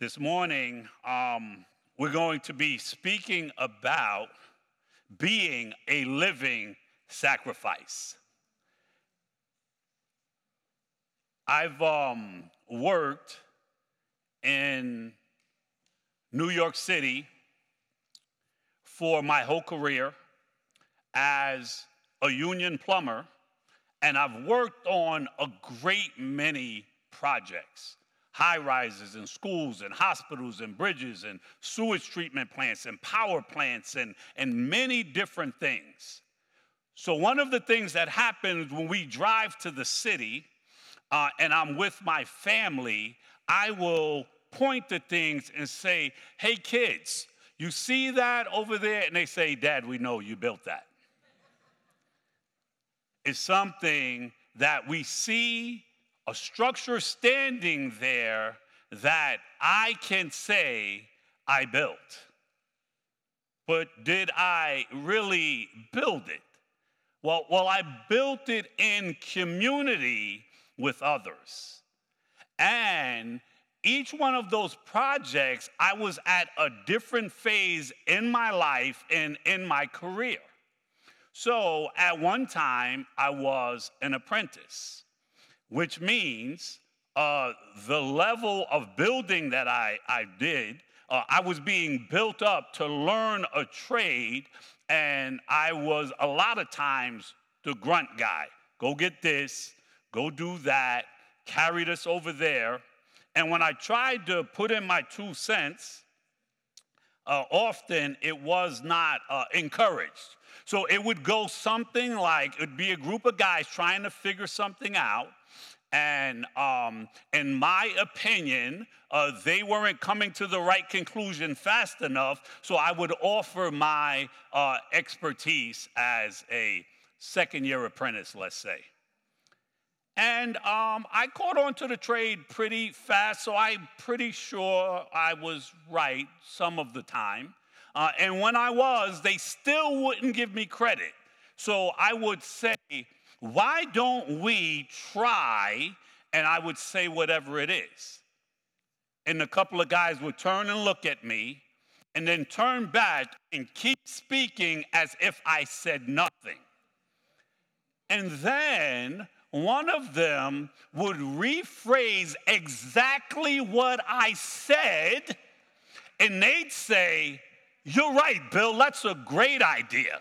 This morning, um, we're going to be speaking about being a living sacrifice. I've um, worked in New York City for my whole career as a union plumber, and I've worked on a great many projects high rises and schools and hospitals and bridges and sewage treatment plants and power plants and, and many different things. So, one of the things that happens when we drive to the city uh, and I'm with my family, I will point to things and say, Hey, kids, you see that over there? And they say, Dad, we know you built that. It's something that we see a structure standing there that I can say I built. But did I really build it? Well, well, I built it in community with others. And each one of those projects, I was at a different phase in my life and in my career. So at one time, I was an apprentice which means uh, the level of building that I, I did, uh, I was being built up to learn a trade, and I was a lot of times the grunt guy. Go get this, go do that, carry this over there. And when I tried to put in my two cents, uh, often it was not uh, encouraged. So it would go something like it'd be a group of guys trying to figure something out. And um, in my opinion, uh, they weren't coming to the right conclusion fast enough, so I would offer my uh, expertise as a second year apprentice, let's say. And um, I caught on to the trade pretty fast, so I'm pretty sure I was right some of the time. Uh, and when I was, they still wouldn't give me credit. So I would say, why don't we try? And I would say whatever it is. And a couple of guys would turn and look at me and then turn back and keep speaking as if I said nothing. And then one of them would rephrase exactly what I said, and they'd say, You're right, Bill, that's a great idea.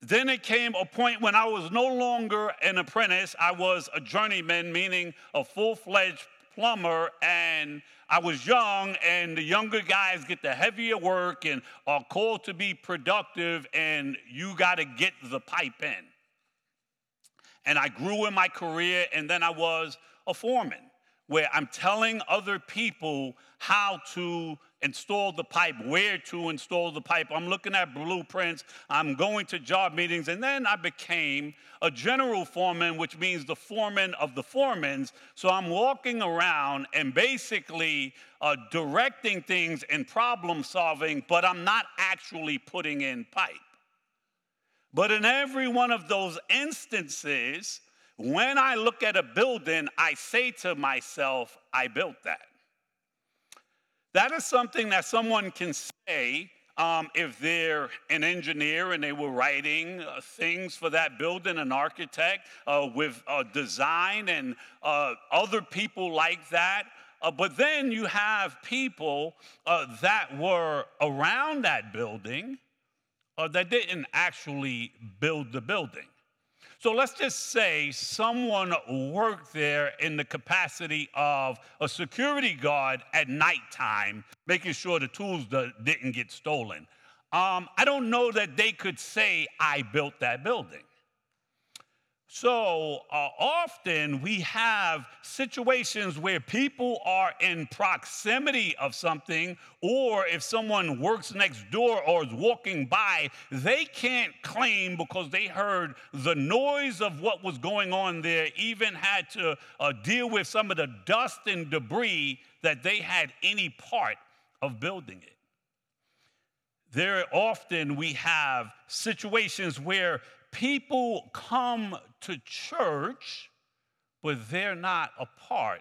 Then it came a point when I was no longer an apprentice, I was a journeyman, meaning a full fledged plumber, and I was young, and the younger guys get the heavier work and are called to be productive, and you got to get the pipe in. And I grew in my career, and then I was a foreman where I'm telling other people how to install the pipe, where to install the pipe. I'm looking at blueprints, I'm going to job meetings, and then I became a general foreman, which means the foreman of the foremans. So I'm walking around and basically uh, directing things and problem solving, but I'm not actually putting in pipe. But in every one of those instances, when I look at a building, I say to myself, I built that. That is something that someone can say um, if they're an engineer and they were writing uh, things for that building, an architect uh, with uh, design and uh, other people like that. Uh, but then you have people uh, that were around that building that didn't actually build the building. So let's just say someone worked there in the capacity of a security guard at nighttime, making sure the tools didn't get stolen. Um, I don't know that they could say, I built that building. So uh, often we have situations where people are in proximity of something, or if someone works next door or is walking by, they can't claim because they heard the noise of what was going on there, even had to uh, deal with some of the dust and debris that they had any part of building it. There often we have situations where people come to church, but they're not a part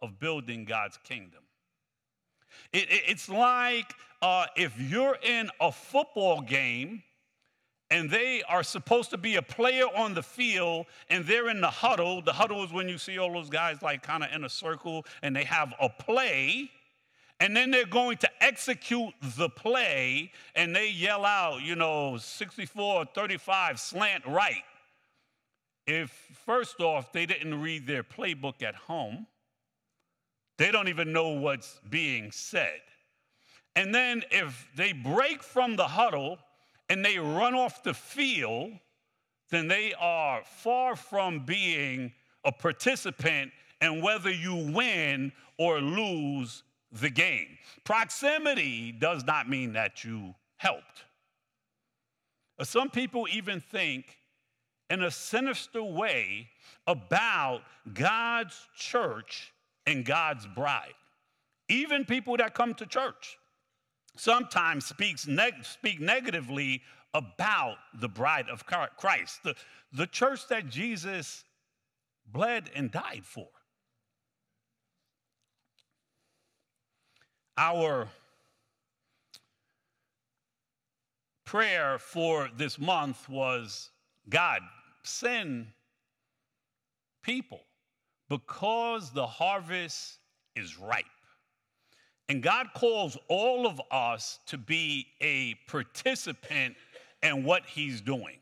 of building God's kingdom. It, it, it's like uh, if you're in a football game and they are supposed to be a player on the field and they're in the huddle. The huddle is when you see all those guys like kind of in a circle and they have a play and then they're going to execute the play and they yell out, you know, 64 35 slant right. If first off, they didn't read their playbook at home, they don't even know what's being said. And then if they break from the huddle and they run off the field, then they are far from being a participant And whether you win or lose the game. Proximity does not mean that you helped. Uh, some people even think in a sinister way about God's church and God's bride. Even people that come to church sometimes speaks neg- speak negatively about the bride of Christ, the, the church that Jesus bled and died for. Our prayer for this month was God, send people because the harvest is ripe. And God calls all of us to be a participant in what He's doing.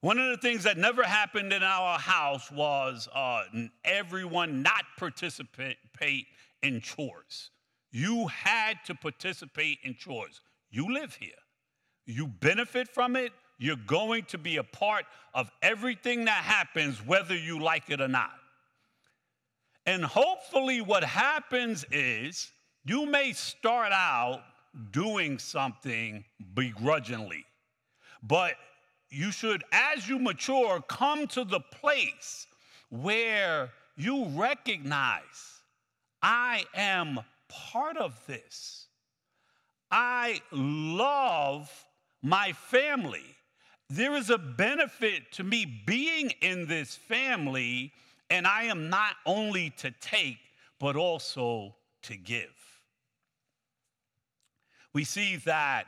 One of the things that never happened in our house was uh, everyone not participate in chores. You had to participate in chores. You live here, you benefit from it. You're going to be a part of everything that happens, whether you like it or not. And hopefully, what happens is you may start out doing something begrudgingly, but you should, as you mature, come to the place where you recognize I am part of this. I love my family. There is a benefit to me being in this family, and I am not only to take, but also to give we see that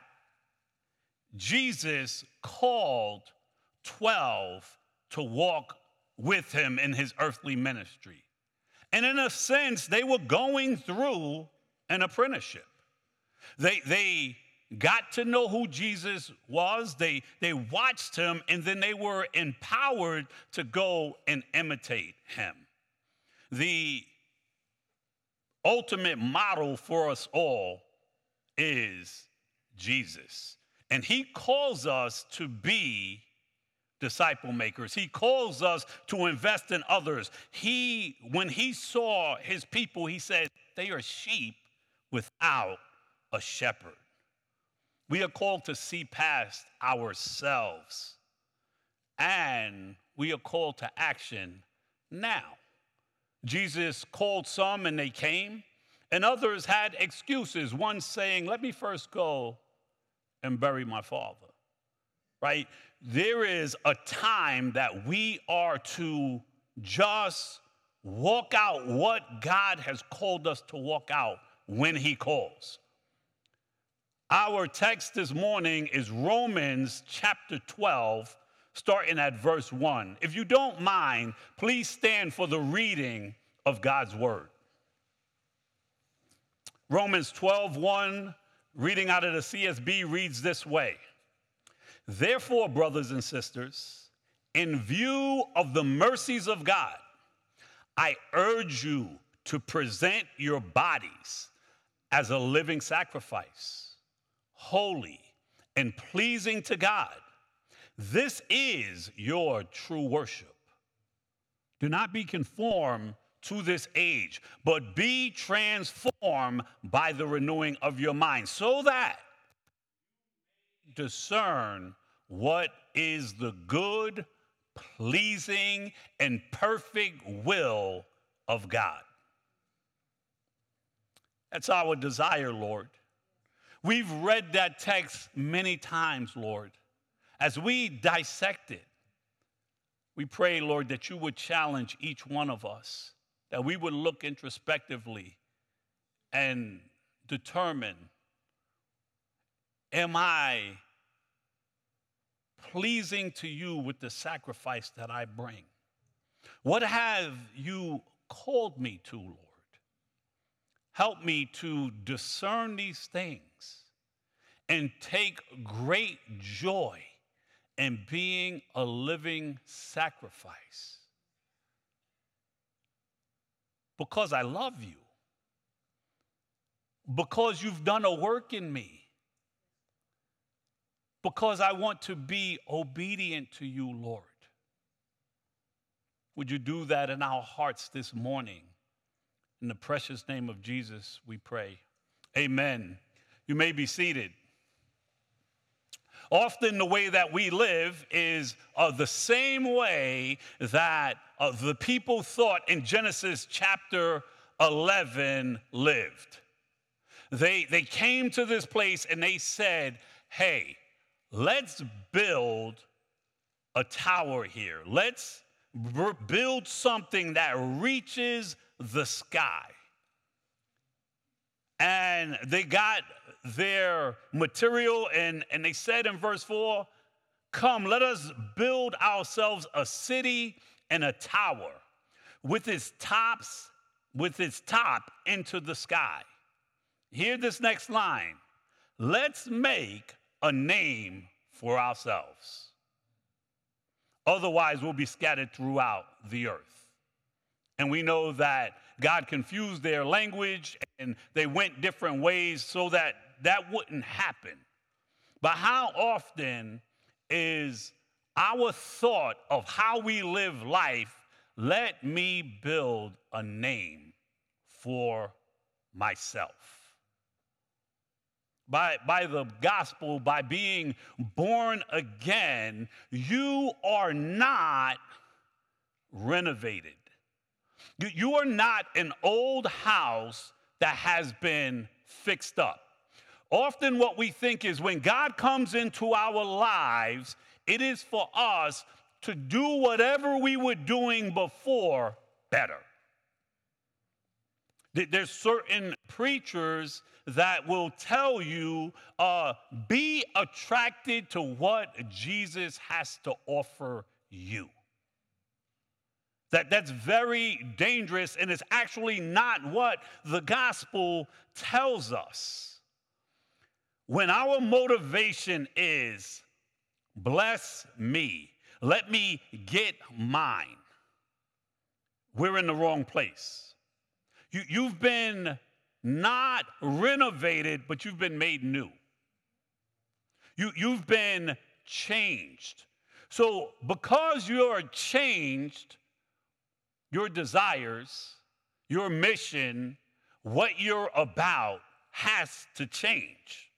Jesus called 12 to walk with him in his earthly ministry. And in a sense, they were going through an apprenticeship. They, they got to know who Jesus was, they, they watched him, and then they were empowered to go and imitate him. The ultimate model for us all is Jesus. And he calls us to be disciple makers. He calls us to invest in others. He when he saw his people, he said, "They are sheep without a shepherd." We are called to see past ourselves. And we are called to action now. Jesus called some and they came and others had excuses. One saying, Let me first go and bury my father, right? There is a time that we are to just walk out what God has called us to walk out when He calls. Our text this morning is Romans chapter 12, starting at verse 1. If you don't mind, please stand for the reading of God's word. Romans 12, 1, reading out of the CSB, reads this way Therefore, brothers and sisters, in view of the mercies of God, I urge you to present your bodies as a living sacrifice, holy and pleasing to God. This is your true worship. Do not be conformed to this age, but be transformed by the renewing of your mind, so that discern what is the good, pleasing, and perfect will of God. That's our desire, Lord. We've read that text many times, Lord. As we dissect it, we pray, Lord, that you would challenge each one of us that we would look introspectively and determine Am I pleasing to you with the sacrifice that I bring? What have you called me to, Lord? Help me to discern these things and take great joy in being a living sacrifice because I love you, because you've done a work in me, because I want to be obedient to you, Lord. Would you do that in our hearts this morning? In the precious name of Jesus, we pray. Amen. You may be seated. Often, the way that we live is uh, the same way that uh, the people thought in Genesis chapter 11 lived. They, they came to this place and they said, Hey, let's build a tower here. Let's build something that reaches the sky. And they got their material and, and they said in verse 4 Come, let us build ourselves a city and a tower with its tops, with its top into the sky. Hear this next line. Let's make a name for ourselves. Otherwise, we'll be scattered throughout the earth. And we know that God confused their language and they went different ways so that that wouldn't happen. But how often is our thought of how we live life, let me build a name for myself? By, by the gospel, by being born again, you are not renovated. You, you are not an old house that has been fixed up. Often, what we think is when God comes into our lives, it is for us to do whatever we were doing before better. There's certain preachers that will tell you uh, be attracted to what Jesus has to offer you. That, that's very dangerous, and it's actually not what the gospel tells us. When our motivation is, bless me, let me get mine, we're in the wrong place. You, you've been not renovated, but you've been made new. You, you've been changed. So, because you're changed, your desires, your mission, what you're about has to change.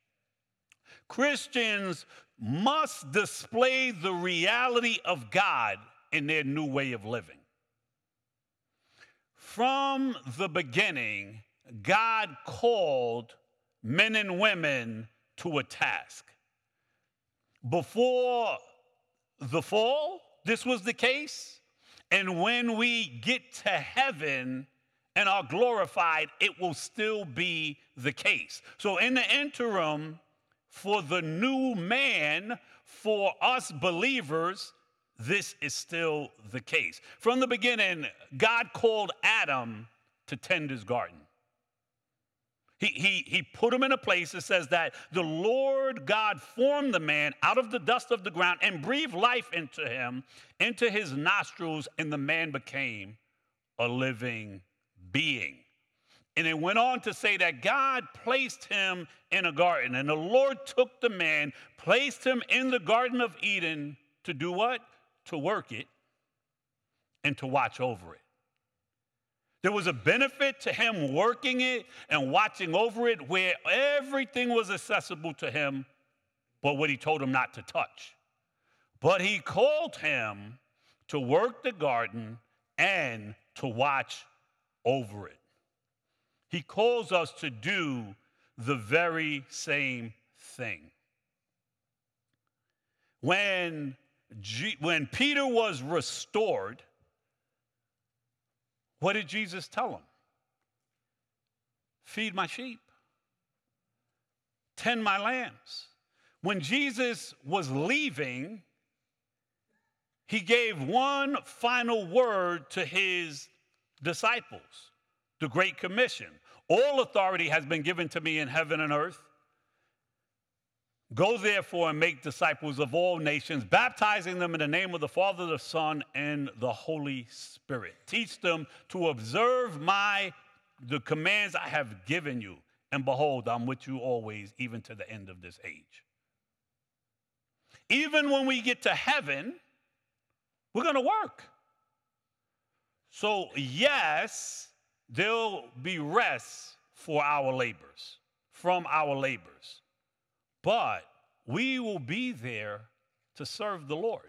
Christians must display the reality of God in their new way of living. From the beginning, God called men and women to a task. Before the fall, this was the case. And when we get to heaven and are glorified, it will still be the case. So, in the interim, for the new man, for us believers, this is still the case. From the beginning, God called Adam to tend his garden. He, he, he put him in a place that says that the Lord God formed the man out of the dust of the ground and breathed life into him, into his nostrils, and the man became a living being. And it went on to say that God placed him in a garden, and the Lord took the man, placed him in the Garden of Eden to do what? To work it and to watch over it. There was a benefit to him working it and watching over it where everything was accessible to him, but what he told him not to touch. But he called him to work the garden and to watch over it. He calls us to do the very same thing. When when Peter was restored, What did Jesus tell him? Feed my sheep, tend my lambs. When Jesus was leaving, he gave one final word to his disciples the Great Commission. All authority has been given to me in heaven and earth. Go therefore and make disciples of all nations, baptizing them in the name of the Father, the Son, and the Holy Spirit. Teach them to observe my the commands I have given you. And behold, I'm with you always, even to the end of this age. Even when we get to heaven, we're going to work. So, yes, there'll be rest for our labors, from our labors. But we will be there to serve the Lord.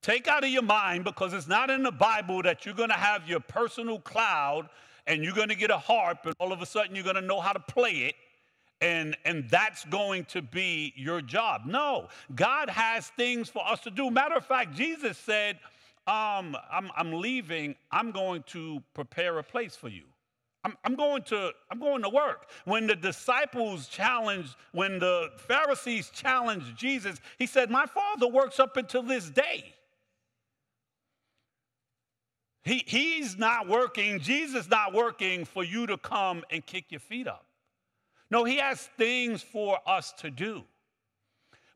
Take out of your mind, because it's not in the Bible that you're going to have your personal cloud and you're going to get a harp and all of a sudden you're going to know how to play it and and that's going to be your job. No god has things for us to do. Matter of fact jesus said um, I'm, I'm leaving. I'm going to prepare a place for you I'm, I'm going to i'm going to work. When the disciples challenged when the pharisees challenged jesus he said my father works up until this day. He, he's not working jesus not working for you to come and kick your feet up. No, he has things for us to do,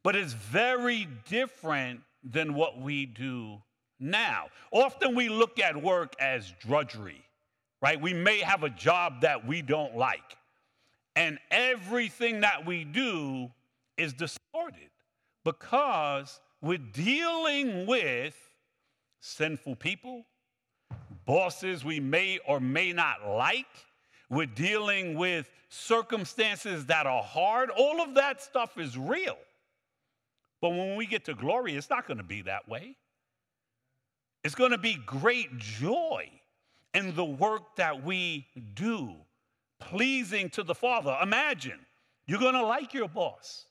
but it's very different than what we do now. Often we look at work as drudgery, right? We may have a job that we don't like, and everything that we do is distorted because we're dealing with sinful people, bosses we may or may not like we're dealing with circumstances that are hard. All of that stuff is real. But when we get to glory, it's not going to be that way. It's going to be great joy in the work that we do, pleasing to the Father. Imagine you're going to like your boss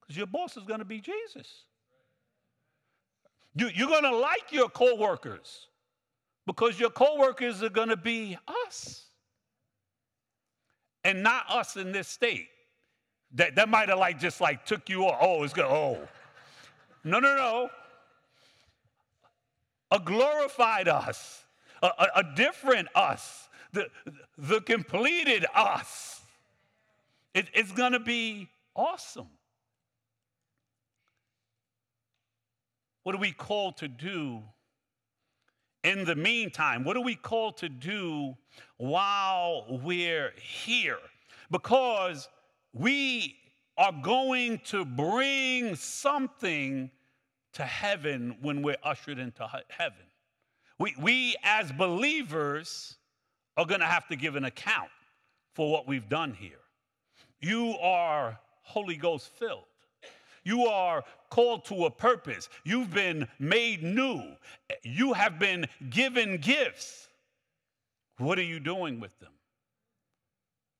because your boss is going to be Jesus. You, you're going to like your coworkers because your coworkers are going to be us and not us in this state. That, that might have like just like took you off. Oh, it's good. Oh. No, no, no. A glorified us, a, a, different us, the, the completed us. It, it's going to be awesome. What are we called to do in the meantime? What are we called to do while we're here? Because we are going to bring something to heaven when we're ushered into heaven. We, we as believers are going to have to give an account for what we've done here. You are Holy Ghost filled. You are called to a purpose. You've been made new. You have been given gifts. What are you doing with them?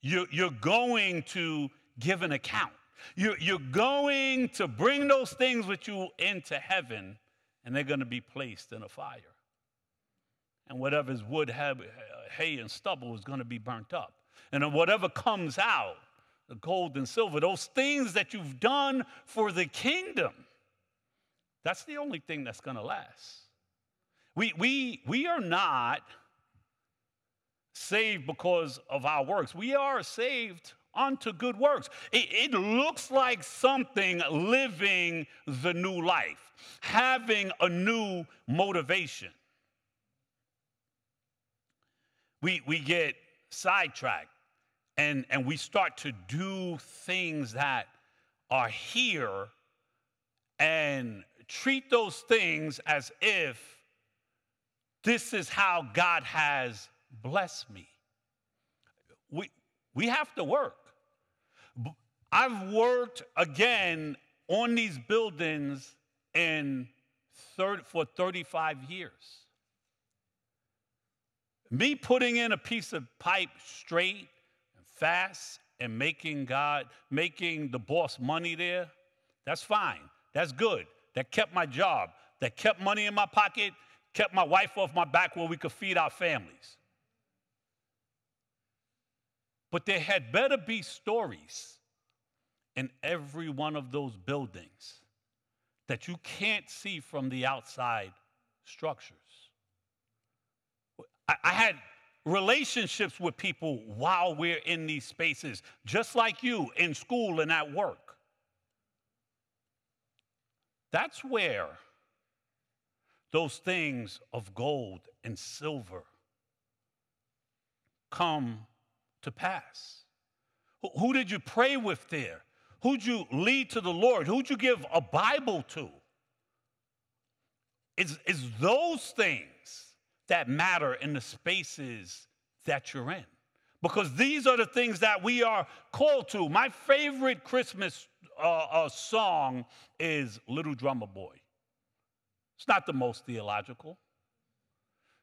You're going to give an account. You're going to bring those things with you into heaven, and they're going to be placed in a fire. And whatever's wood, hay, and stubble is going to be burnt up. And whatever comes out the gold and silver, those things that you've done for the kingdom. That's the only thing that's going to last. We, we, we are not saved because of our works. We are saved unto good works. It, it, looks like something living the new life, having a new motivation. We, we get sidetracked and, and we start to do things that are here and treat those things as if this is how God has blessed me. We, we have to work. I've worked again on these buildings in third, for 35 years. Me putting in a piece of pipe straight and fast and making God, making the boss money there, that's fine. That's good. That kept my job. That kept money in my pocket, kept my wife off my back where we could feed our families. But there had better be stories in every one of those buildings that you can't see from the outside structures. I, I had relationships with people while we're in these spaces, just like you in school and at work. That's where those things of gold and silver come to pass. Who did you pray with there? Who'd you lead to the Lord? Who'd you give a Bible to? It's, it's those things that matter in the spaces that you're in. Because these are the things that we are called to. My favorite Christmas uh, uh, song is Little Drummer Boy. It's not the most theological.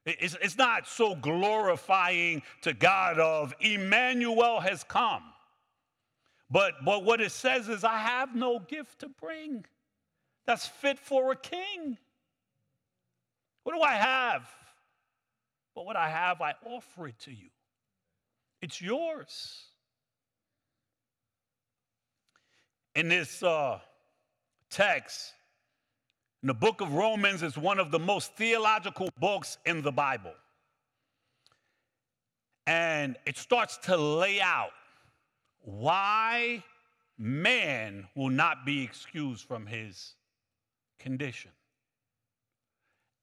It's, it's not so glorifying to God of Emmanuel has come. But, but what it says is, I have no gift to bring that's fit for a king. What do I have? But what I have, I offer it to you. It's yours. In this uh, text, in the book of Romans is one of the most theological books in the Bible. And it starts to lay out why man will not be excused from his condition.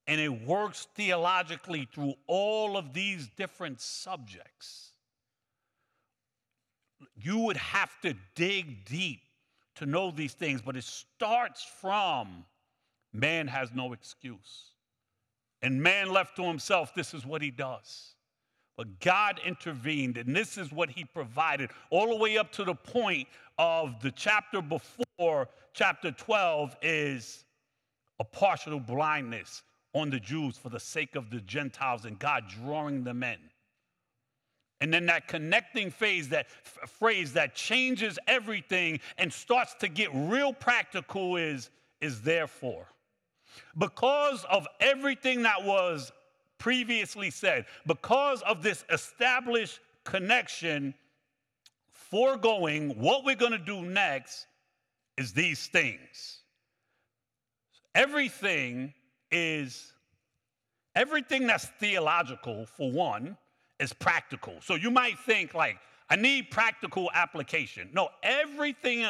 And it works theologically through all of these different subjects. You would have to dig deep to know these things, but it starts from Man has no excuse. And man left to himself, this is what he does. But God intervened, and this is what he provided, all the way up to the point of the chapter before, chapter 12, is a partial blindness on the Jews for the sake of the Gentiles and God drawing them in. And then that connecting phase, that f- phrase that changes everything and starts to get real practical is, is therefore. Because of everything that was previously said, because of this established connection, foregoing what we're going to do next is these things. Everything is, everything that's theological, for one, is practical. So you might think, like, I need practical application. No, everything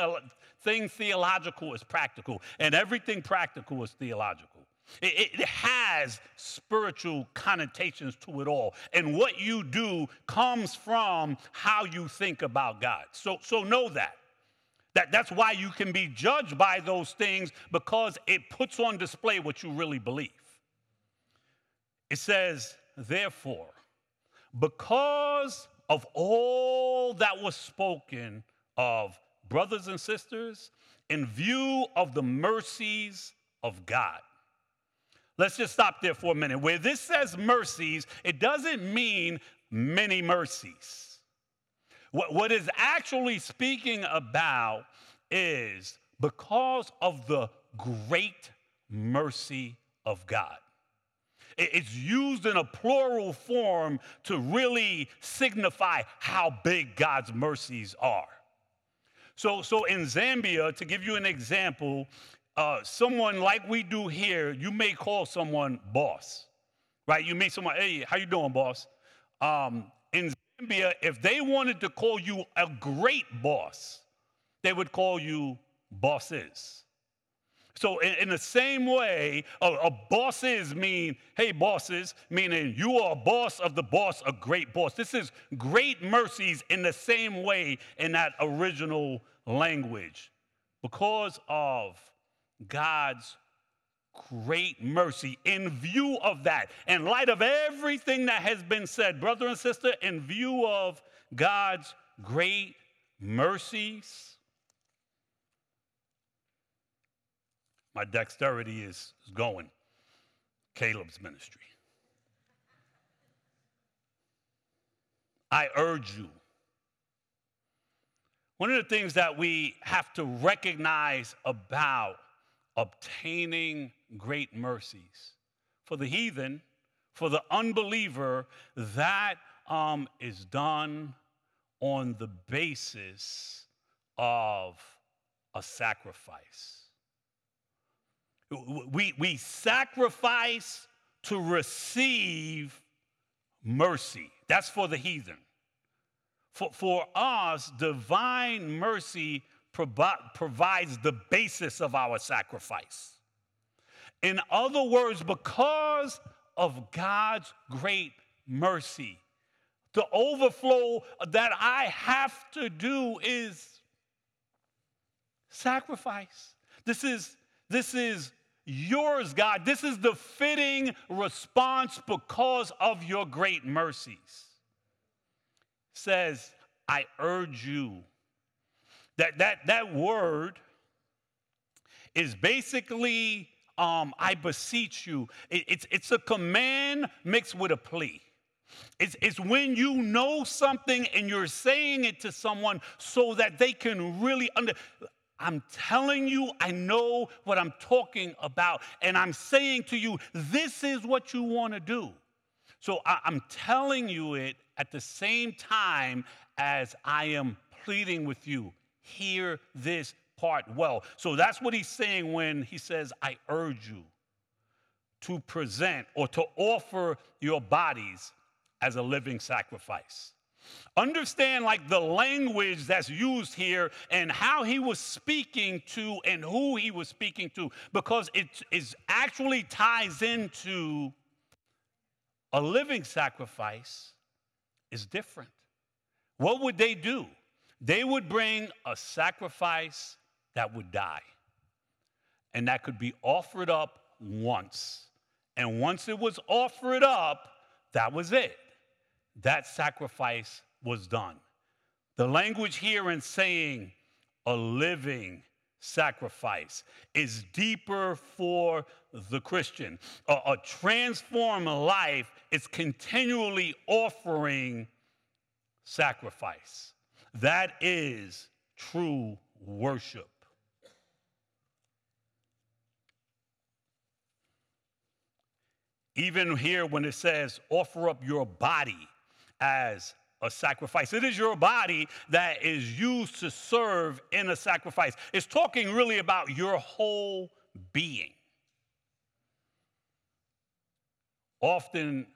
thing theological is practical, and everything practical is theological. It, it, has spiritual connotations to it all. And what you do comes from how you think about God. So, so know that. That. That's why you can be judged by those things because it puts on display what you really believe. It says, therefore, because of all that was spoken of brothers and sisters, in view of the mercies of God. Let's just stop there for a minute. Where this says mercies, it doesn't mean many mercies. What, what is actually speaking about is because of the great mercy of God. It's used in a plural form to really signify how big God's mercies are. So, so in Zambia, to give you an example, uh, someone like we do here, you may call someone boss, right? You meet someone, hey, how you doing, boss? Um, if they wanted to call you a great boss, they would call you bosses. So, in, in the same way, a, a bosses mean, hey, bosses, meaning you are a boss of the boss, a great boss. This is great mercies in the same way in that original language. Because of God's great mercy, in view of that, in light of everything that has been said, brother and sister, in view of God's great mercies, My dexterity is, going. Caleb's ministry. I urge you. One of the things that we have to recognize about obtaining great mercies, for the heathen, for the unbeliever, that um, is done on the basis of a sacrifice. We, we sacrifice to receive mercy. That's for the heathen. For, for us, divine mercy provi- provides the basis of our sacrifice. In other words, because of God's great mercy, the overflow that I have to do is sacrifice. This is, this is yours, God. This is the fitting response because of your great mercies. Says, I urge you. That, that, that word is basically, um, I beseech you. It, it's, it's a command mixed with a plea. It's, it's when you know something and you're saying it to someone so that they can really under. I'm telling you, I know what I'm talking about. And I'm saying to you, this is what you want to do. So I, I'm telling you it at the same time as I am pleading with you. Hear this part well. So that's what he's saying when he says, I urge you to present or to offer your bodies as a living sacrifice. Understand like the language that's used here and how he was speaking to and who he was speaking to, because it is actually ties into a living sacrifice is different. What would they do? They would bring a sacrifice that would die. And that could be offered up once. And once it was offered up, that was it that sacrifice was done. The language here in saying a living sacrifice is deeper for the Christian. A, a, transformed life is continually offering sacrifice. That is true worship. Even here, when it says offer up your body as a sacrifice. It is your body that is used to serve in a sacrifice. It's talking really about your whole being. Often,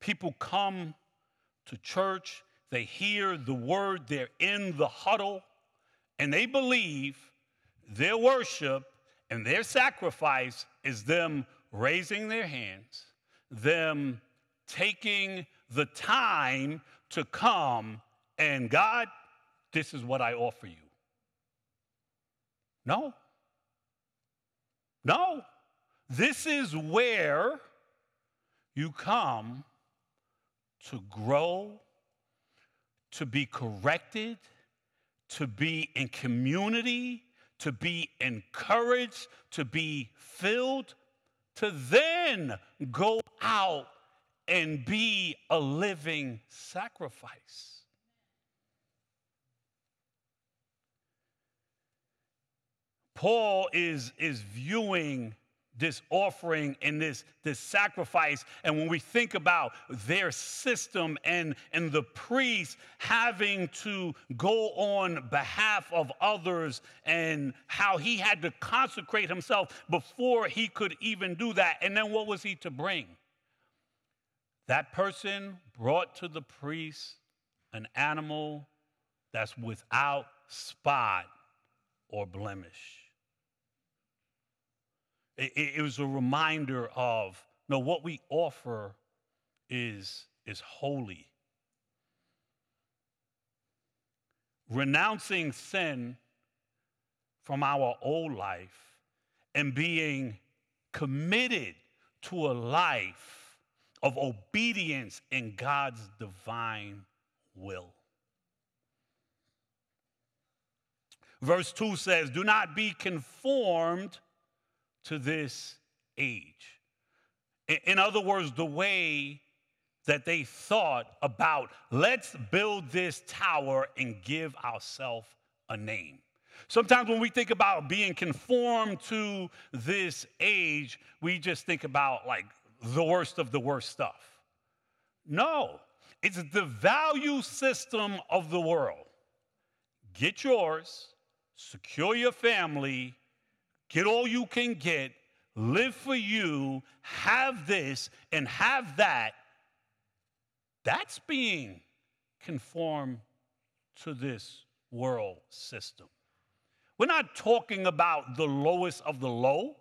people come to church, they hear the word, they're in the huddle, and they believe their worship and their sacrifice is them raising their hands, them taking the time to come and God, this is what I offer you. No. No. This is where you come to grow, to be corrected, to be in community, to be encouraged, to be filled, to then go out and be a living sacrifice. Paul is, is viewing this offering and this, this sacrifice. And when we think about their system and, and the priest having to go on behalf of others and how he had to consecrate himself before he could even do that. And then what was he to bring? That person brought to the priest an animal that's without spot or blemish. It, it, was a reminder of no, what we offer is, is holy. Renouncing sin from our old life and being committed to a life of obedience in God's divine will. Verse 2 says, Do not be conformed to this age. In other words, the way that they thought about let's build this tower and give ourselves a name. Sometimes when we think about being conformed to this age, we just think about like the worst of the worst stuff. No, it's the value system of the world. Get yours, secure your family, get all you can get, live for you, have this and have that. That's being conformed to this world system. We're not talking about the lowest of the low.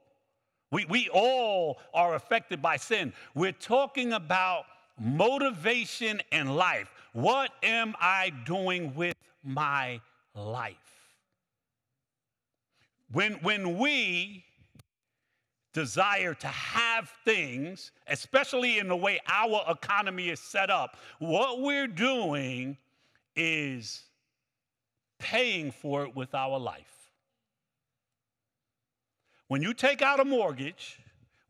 We, we all are affected by sin. We're talking about motivation in life. What am I doing with my life? When, when we desire to have things, especially in the way our economy is set up, what we're doing is paying for it with our life. When you take out a mortgage,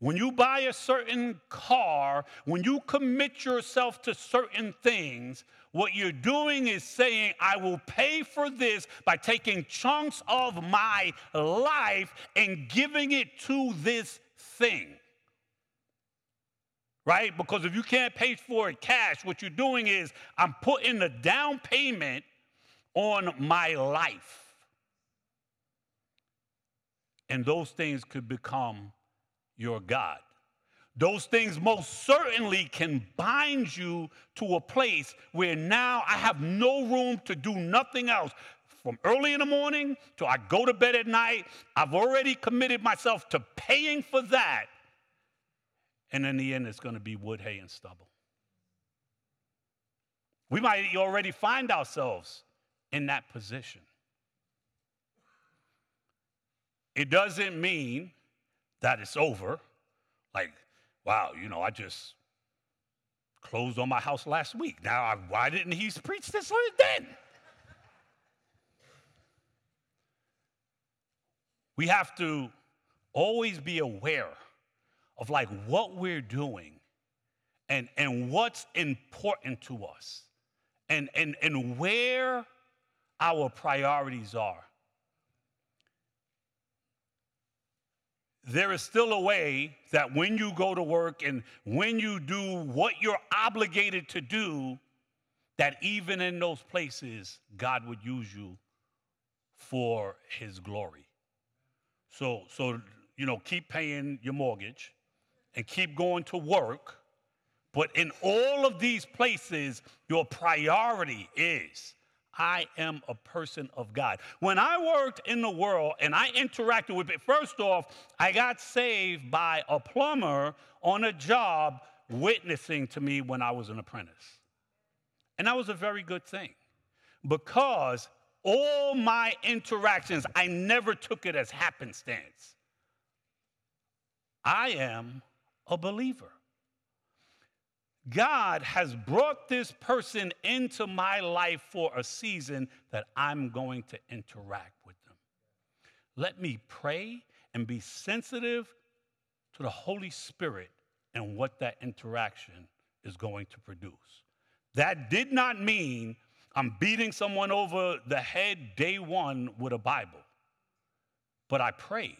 when you buy a certain car, when you commit yourself to certain things, what you're doing is saying, I will pay for this by taking chunks of my life and giving it to this thing. Right? Because if you can't pay for it cash, what you're doing is, I'm putting a down payment on my life. And those things could become your God. Those things most certainly can bind you to a place where now I have no room to do nothing else. From early in the morning till I go to bed at night, I've already committed myself to paying for that. And in the end, it's going to be wood, hay, and stubble. We might already find ourselves in that position. It doesn't mean that it's over. Like, wow, you know, I just closed on my house last week. Now, I, why didn't he preach this then? We have to always be aware of like what we're doing and, and what's important to us and, and, and where our priorities are. There is still a way that when you go to work and when you do what you're obligated to do, that even in those places, God would use you for his glory. So, so you know, keep paying your mortgage and keep going to work. But in all of these places, your priority is I am a person of God. When I worked in the world and I interacted with it, first off, I got saved by a plumber on a job witnessing to me when I was an apprentice. And that was a very good thing because all my interactions, I never took it as happenstance. I am a believer. God has brought this person into my life for a season that I'm going to interact with them. Let me pray and be sensitive to the Holy Spirit and what that interaction is going to produce. That did not mean I'm beating someone over the head day one with a Bible, but I prayed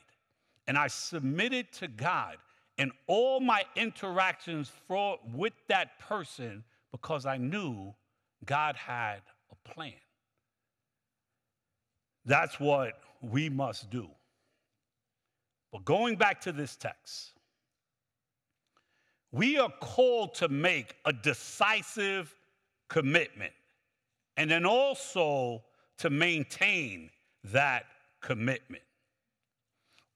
and I submitted to God in all my interactions with that person because I knew God had a plan. That's what we must do. But going back to this text, we are called to make a decisive commitment and then also to maintain that commitment.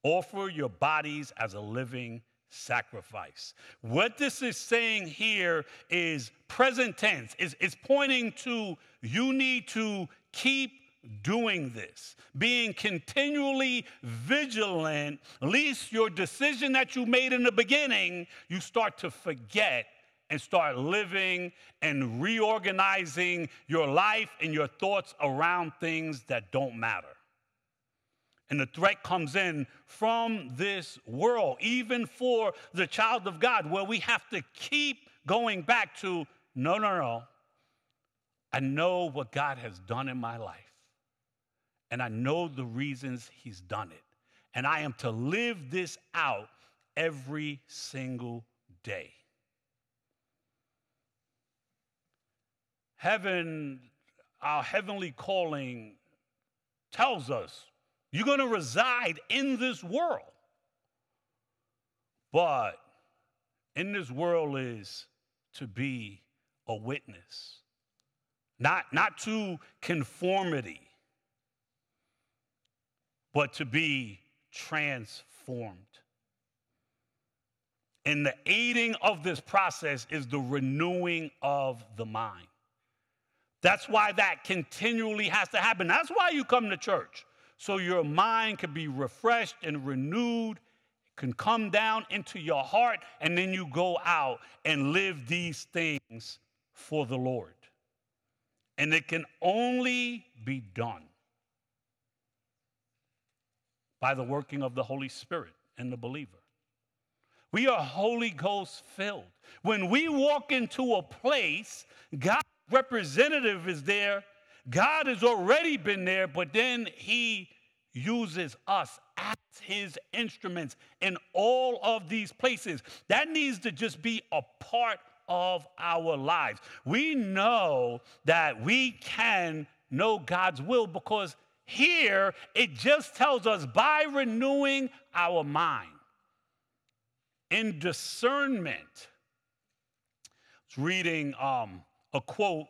Offer your bodies as a living sacrifice. What this is saying here is present tense, is it's pointing to you need to keep doing this, being continually vigilant, lest your decision that you made in the beginning, you start to forget and start living and reorganizing your life and your thoughts around things that don't matter. And the threat comes in from this world, even for the child of God, where we have to keep going back to no, no, no. I know what God has done in my life, and I know the reasons he's done it. And I am to live this out every single day. Heaven, our heavenly calling tells us you're going to reside in this world. But in this world is to be a witness, not, not to conformity, but to be transformed. And the aiding of this process is the renewing of the mind. That's why that continually has to happen. That's why you come to church. So your mind can be refreshed and renewed, can come down into your heart, and then you go out and live these things for the Lord. And it can only be done by the working of the Holy Spirit in the believer. We are Holy Ghost filled. When we walk into a place, God representative is there. God has already been there, but then he uses us as his instruments in all of these places. That needs to just be a part of our lives. We know that we can know God's will because here it just tells us by renewing our mind in discernment. I was reading um, a quote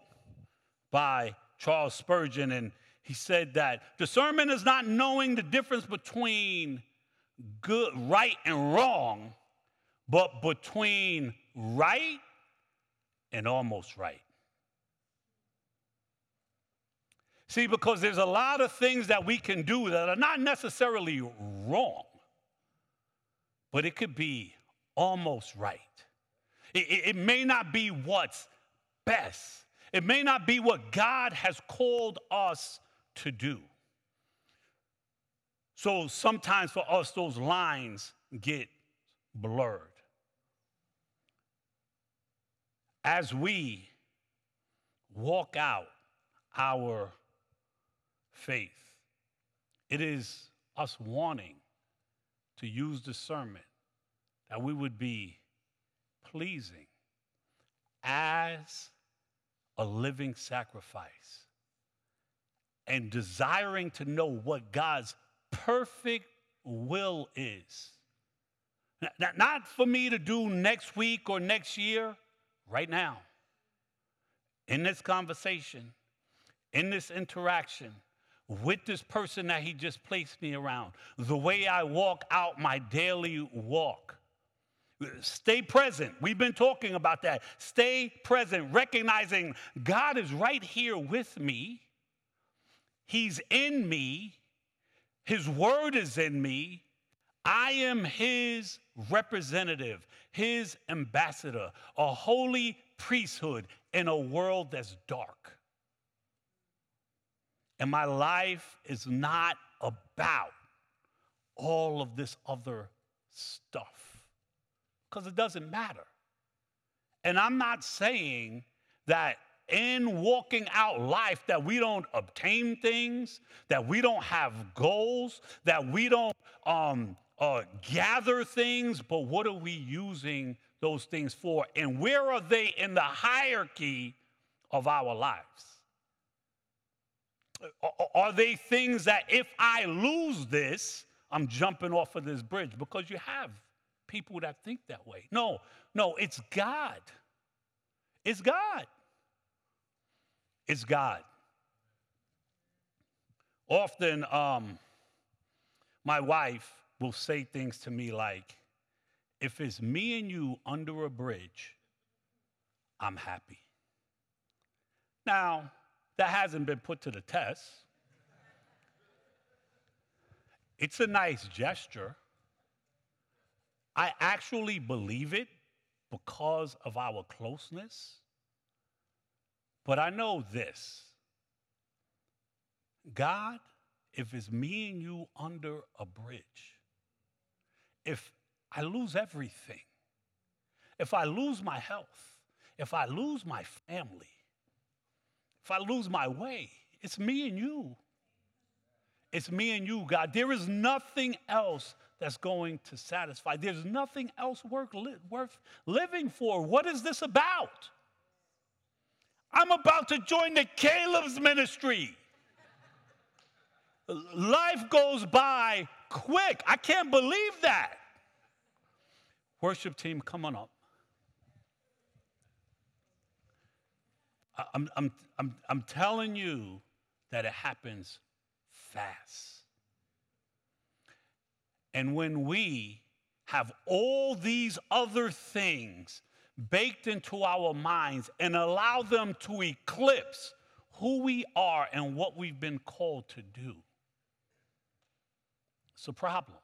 by Charles Spurgeon, and he said that discernment is not knowing the difference between good, right, and wrong, but between right and almost right. See, because there's a lot of things that we can do that are not necessarily wrong, but it could be almost right. It, it, it may not be what's best. It may not be what God has called us to do. So sometimes for us, those lines get blurred. As we walk out our faith, it is us wanting to use discernment that we would be pleasing as a living sacrifice and desiring to know what God's perfect will is. Not for me to do next week or next year, right now. In this conversation, in this interaction with this person that He just placed me around, the way I walk out my daily walk. Stay present. We've been talking about that. Stay present, recognizing God is right here with me. He's in me. His word is in me. I am his representative, his ambassador, a holy priesthood in a world that's dark. And my life is not about all of this other stuff because it doesn't matter. And I'm not saying that in walking out life that we don't obtain things, that we don't have goals, that we don't um, uh, gather things, but what are we using those things for? And where are they in the hierarchy of our lives? Are they things that if I lose this, I'm jumping off of this bridge? Because you have people that think that way. No, no, it's God. It's God. It's God. Often, um, my wife will say things to me like, if it's me and you under a bridge, I'm happy. Now, that hasn't been put to the test. It's a nice gesture. I actually believe it because of our closeness. But I know this God, if it's me and you under a bridge, if I lose everything, if I lose my health, if I lose my family, if I lose my way, it's me and you. It's me and you, God. There is nothing else that's going to satisfy. There's nothing else worth, worth living for. What is this about? I'm about to join the Caleb's ministry. Life goes by quick. I can't believe that. Worship team, come on up. I'm, I'm, I'm, I'm telling you that it happens fast. And when we have all these other things baked into our minds and allow them to eclipse who we are and what we've been called to do, it's a problem.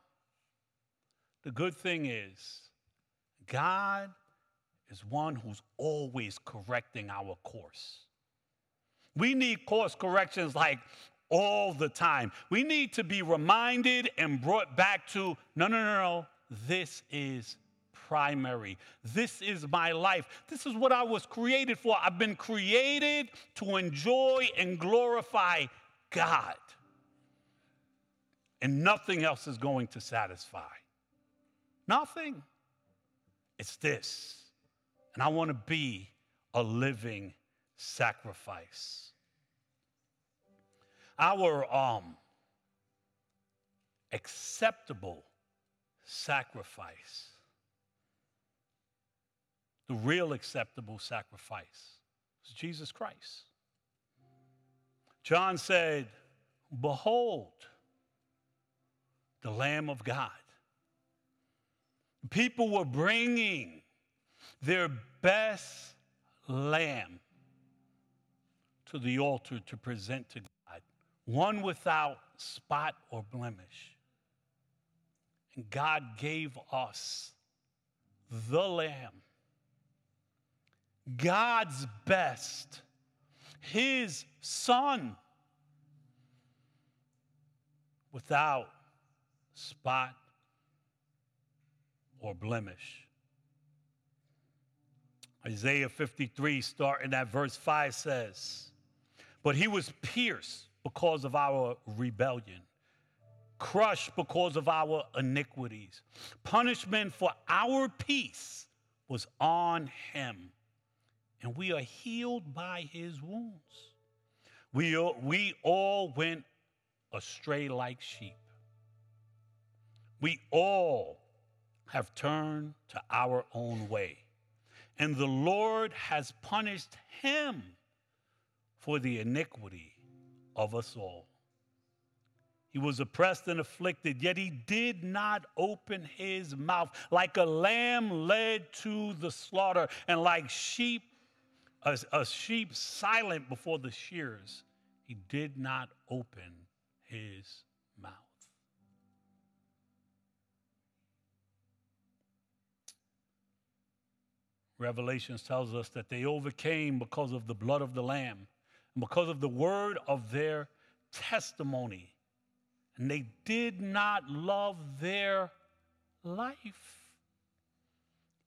The good thing is, God is one who's always correcting our course. We need course corrections like all the time. We need to be reminded and brought back to no, no, no, no. This is primary. This is my life. This is what I was created for. I've been created to enjoy and glorify God. And nothing else is going to satisfy. Nothing. It's this. And I want to be a living sacrifice. Our um, acceptable sacrifice, the real acceptable sacrifice, is Jesus Christ. John said, Behold, the Lamb of God. People were bringing their best lamb to the altar to present to God, one without spot or blemish. And God gave us the lamb, God's best, his son, without spot or blemish. Isaiah 53, starting at verse 5, says, But he was pierced because of our rebellion, crushed because of our iniquities. Punishment for our peace was on him, and we are healed by his wounds. We, we all went astray like sheep. We all have turned to our own way and the Lord has punished him for the iniquity of us all. He was oppressed and afflicted, yet he did not open his mouth. Like a lamb led to the slaughter, and like sheep, a, a sheep silent before the shears, he did not open his mouth. Revelations tells us that they overcame because of the blood of the Lamb and because of the word of their testimony. And they did not love their life,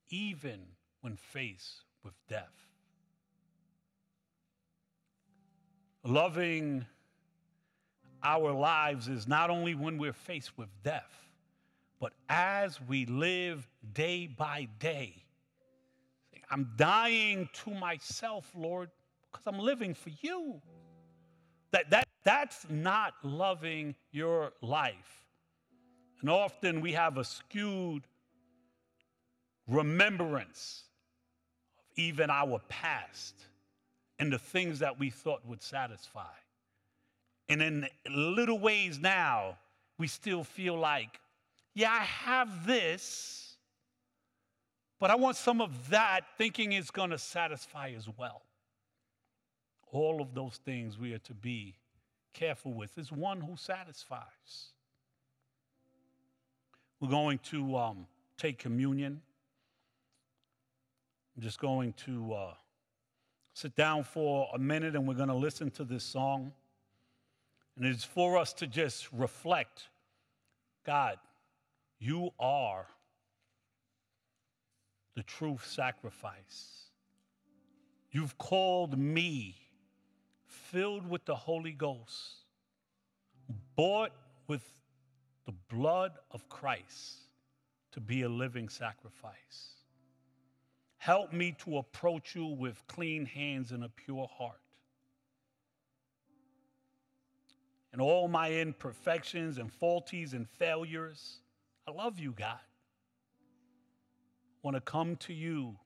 even when faced with death. Loving our lives is not only when we're faced with death, but as we live day by day I'm dying to myself, Lord, because I'm living for you. That, that, that's not loving your life. And often we have a skewed remembrance of even our past and the things that we thought would satisfy. And in little ways now, we still feel like, yeah, I have this but I want some of that thinking is going to satisfy as well. All of those things we are to be careful with is one who satisfies. We're going to um, take communion. I'm just going to uh, sit down for a minute and we're going to listen to this song. And it's for us to just reflect God, you are the true sacrifice. You've called me, filled with the Holy Ghost, bought with the blood of Christ to be a living sacrifice. Help me to approach you with clean hands and a pure heart. And all my imperfections and faulties and failures, I love you, God. want to come to you.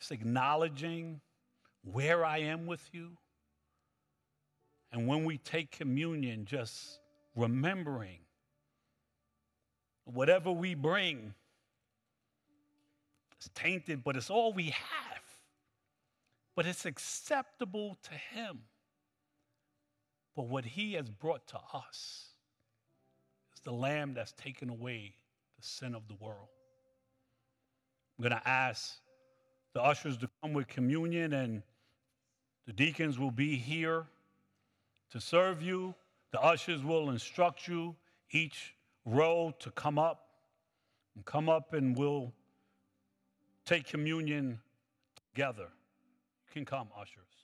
Just acknowledging where I am with you. And when we take communion, just remembering whatever we bring is tainted, but it's all we have. But it's acceptable to Him. But what He has brought to us is the Lamb that's taken away the sin of the world. I'm going to ask the ushers to come with communion, and the deacons will be here to serve you. The ushers will instruct you each row to come up and come up and we'll take communion together. You can come, ushers.